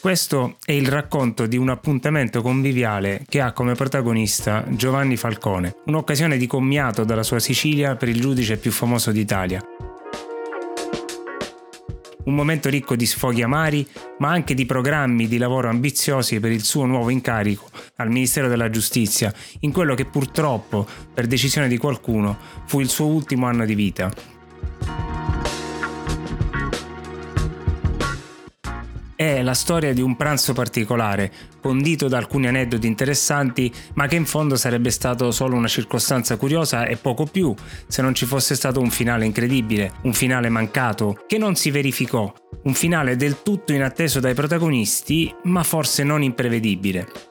Questo è il racconto di un appuntamento conviviale che ha come protagonista Giovanni Falcone, un'occasione di commiato dalla sua Sicilia per il giudice più famoso d'Italia. Un momento ricco di sfoghi amari, ma anche di programmi di lavoro ambiziosi per il suo nuovo incarico al Ministero della Giustizia, in quello che purtroppo, per decisione di qualcuno, fu il suo ultimo anno di vita. È la storia di un pranzo particolare, condito da alcuni aneddoti interessanti, ma che in fondo sarebbe stato solo una circostanza curiosa e poco più se non ci fosse stato un finale incredibile, un finale mancato, che non si verificò, un finale del tutto inatteso dai protagonisti, ma forse non imprevedibile.